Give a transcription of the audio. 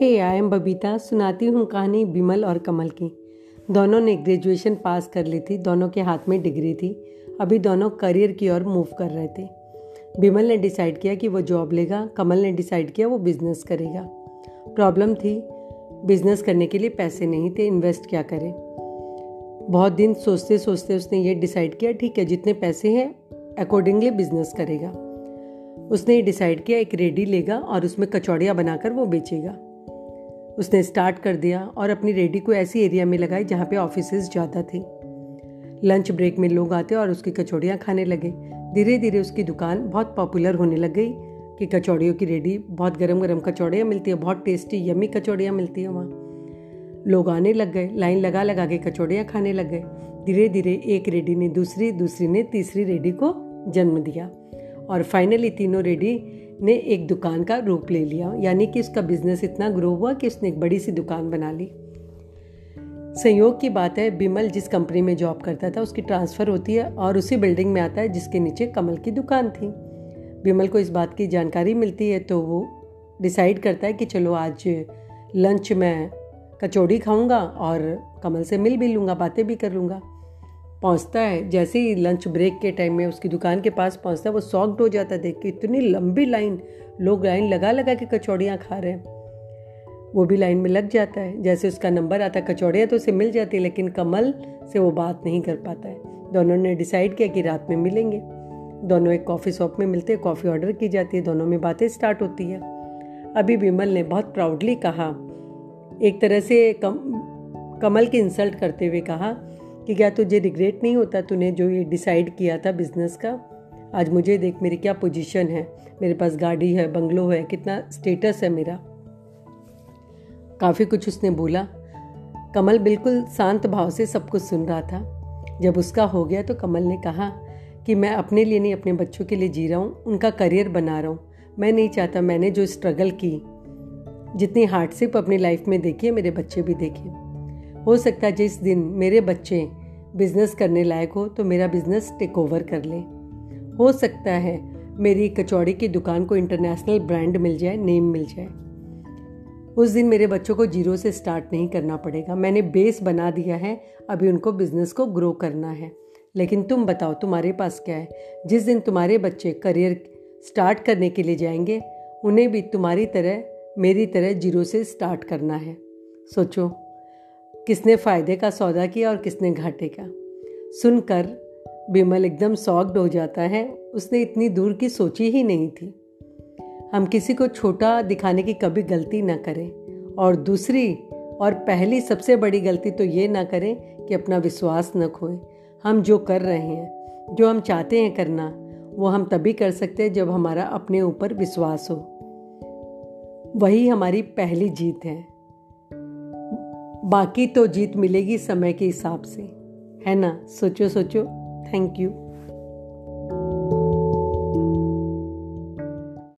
Hey I am Babita, सुनाती हूँ कहानी बिमल और कमल की। दोनों ने ग्रेजुएशन पास कर ली थी, दोनों के हाथ में डिग्री थी। अभी दोनों करियर की ओर मूव कर रहे थे। बिमल ने डिसाइड किया कि वो जॉब लेगा, कमल ने डिसाइड किया वो बिज़नेस करेगा। प्रॉब्लम थी बिज़नेस करने के लिए पैसे नहीं थे इन्वेस्ट क्या करें? बहुत दिन सोचते सोचते उसने ये डिसाइड किया, ठीक है, जितने पैसे हैं अकॉर्डिंगली बिज़नेस करेगा। उसने ये डिसाइड किया, एक रेडी लेगा और उसमें कचौड़ियाँ बनाकर वो बेचेगा। उसने स्टार्ट कर दिया और अपनी रेडी को ऐसी एरिया में लगाई जहाँ पे ऑफ़िस ज़्यादा थी। लंच ब्रेक में लोग आते और उसकी कचौड़ियाँ खाने लगे। धीरे धीरे उसकी दुकान बहुत पॉपुलर होने लग गई कि कचौड़ियों की रेडी, बहुत गरम गरम कचौड़ियाँ मिलती है, बहुत टेस्टी यमी कचौड़ियाँ मिलती हैं वहाँ। लोग आने लग गए लाइन लगा लगा के कचौड़ियाँ खाने लग गए। धीरे धीरे एक रेडी ने दूसरी दूसरी ने तीसरी रेडी को जन्म दिया। और फाइनली तीनों रेडी ने एक दुकान का रूप ले लिया। यानी कि उसका बिज़नेस इतना ग्रो हुआ कि उसने एक बड़ी सी दुकान बना ली। संयोग की बात है, बिमल जिस कंपनी में जॉब करता था, उसकी ट्रांसफ़र होती है और उसी बिल्डिंग में आता है, जिसके नीचे कमल की दुकान थी। बिमल को इस बात की जानकारी मिलती है तो वो डिसाइड करता है कि चलो आज लंच में कचौड़ी खाऊँगा और कमल से मिल भी लूँगा, बातें भी कर लूँगा। पहुँचता है। जैसे ही लंच ब्रेक के टाइम में उसकी दुकान के पास पहुँचता है, वो सॉक्ड हो जाता है। देख के इतनी लंबी लाइन लोग लाइन लगा लगा के कचौड़ियाँ खा रहे हैं। वो भी लाइन में लग जाता है। जैसे उसका नंबर आता है कचौड़ियाँ तो उसे मिल जाती है, लेकिन कमल से वो बात नहीं कर पाता है। दोनों ने डिसाइड किया कि रात में मिलेंगे। दोनों एक कॉफ़ी शॉप में मिलते हैं कॉफ़ी ऑर्डर की जाती है। दोनों में बातें स्टार्ट होती है। अभी विमल ने बहुत प्राउडली कहा, एक तरह से कम, कमल की इंसल्ट करते हुए कहा कि क्या तुझे रिग्रेट नहीं होता तूने जो ये डिसाइड किया था बिज़नेस का? आज मुझे देख मेरी क्या पोजीशन है? मेरे पास गाड़ी है बंगलो है, कितना स्टेटस है मेरा? काफ़ी कुछ उसने बोला। कमल बिल्कुल शांत भाव से सब कुछ सुन रहा था। जब उसका हो गया तो कमल ने कहा कि मैं अपने लिए नहीं, अपने बच्चों के लिए जी रहा हूँ, उनका करियर बना रहा हूँ। मैं नहीं चाहता, मैंने जो स्ट्रगल की, जितनी हार्डशिप अपनी लाइफ में देखी है, मेरे बच्चे भी देखे। हो सकता है जिस दिन मेरे बच्चे बिज़नेस करने लायक हो तो मेरा बिज़नेस टेक ओवर कर ले। हो सकता है मेरी कचौड़ी की दुकान को इंटरनेशनल ब्रांड मिल जाए नेम मिल जाए। उस दिन मेरे बच्चों को ज़ीरो से स्टार्ट नहीं करना पड़ेगा। मैंने बेस बना दिया है, अभी उनको बिज़नेस को ग्रो करना है। लेकिन तुम बताओ, तुम्हारे पास क्या है? जिस दिन तुम्हारे बच्चे करियर स्टार्ट करने के लिए जाएँगे, उन्हें भी तुम्हारी तरह, मेरी तरह ज़ीरो से स्टार्ट करना है। सोचो। किसने फ़ायदे का सौदा किया और किसने घाटे का। सुनकर बिमल एकदम सॉक्ड हो जाता है। उसने इतनी दूर की सोची ही नहीं थी। हम किसी को छोटा दिखाने की कभी गलती ना करें और दूसरी और पहली सबसे बड़ी गलती तो ये ना करें कि अपना विश्वास न खोएँ। हम जो कर रहे हैं, जो हम चाहते हैं करना, वो हम तभी कर सकते हैं जब हमारा अपने ऊपर विश्वास हो। वही हमारी पहली जीत है। बाकी तो जीत मिलेगी समय के हिसाब से। है ना? सोचो सोचो। Thank you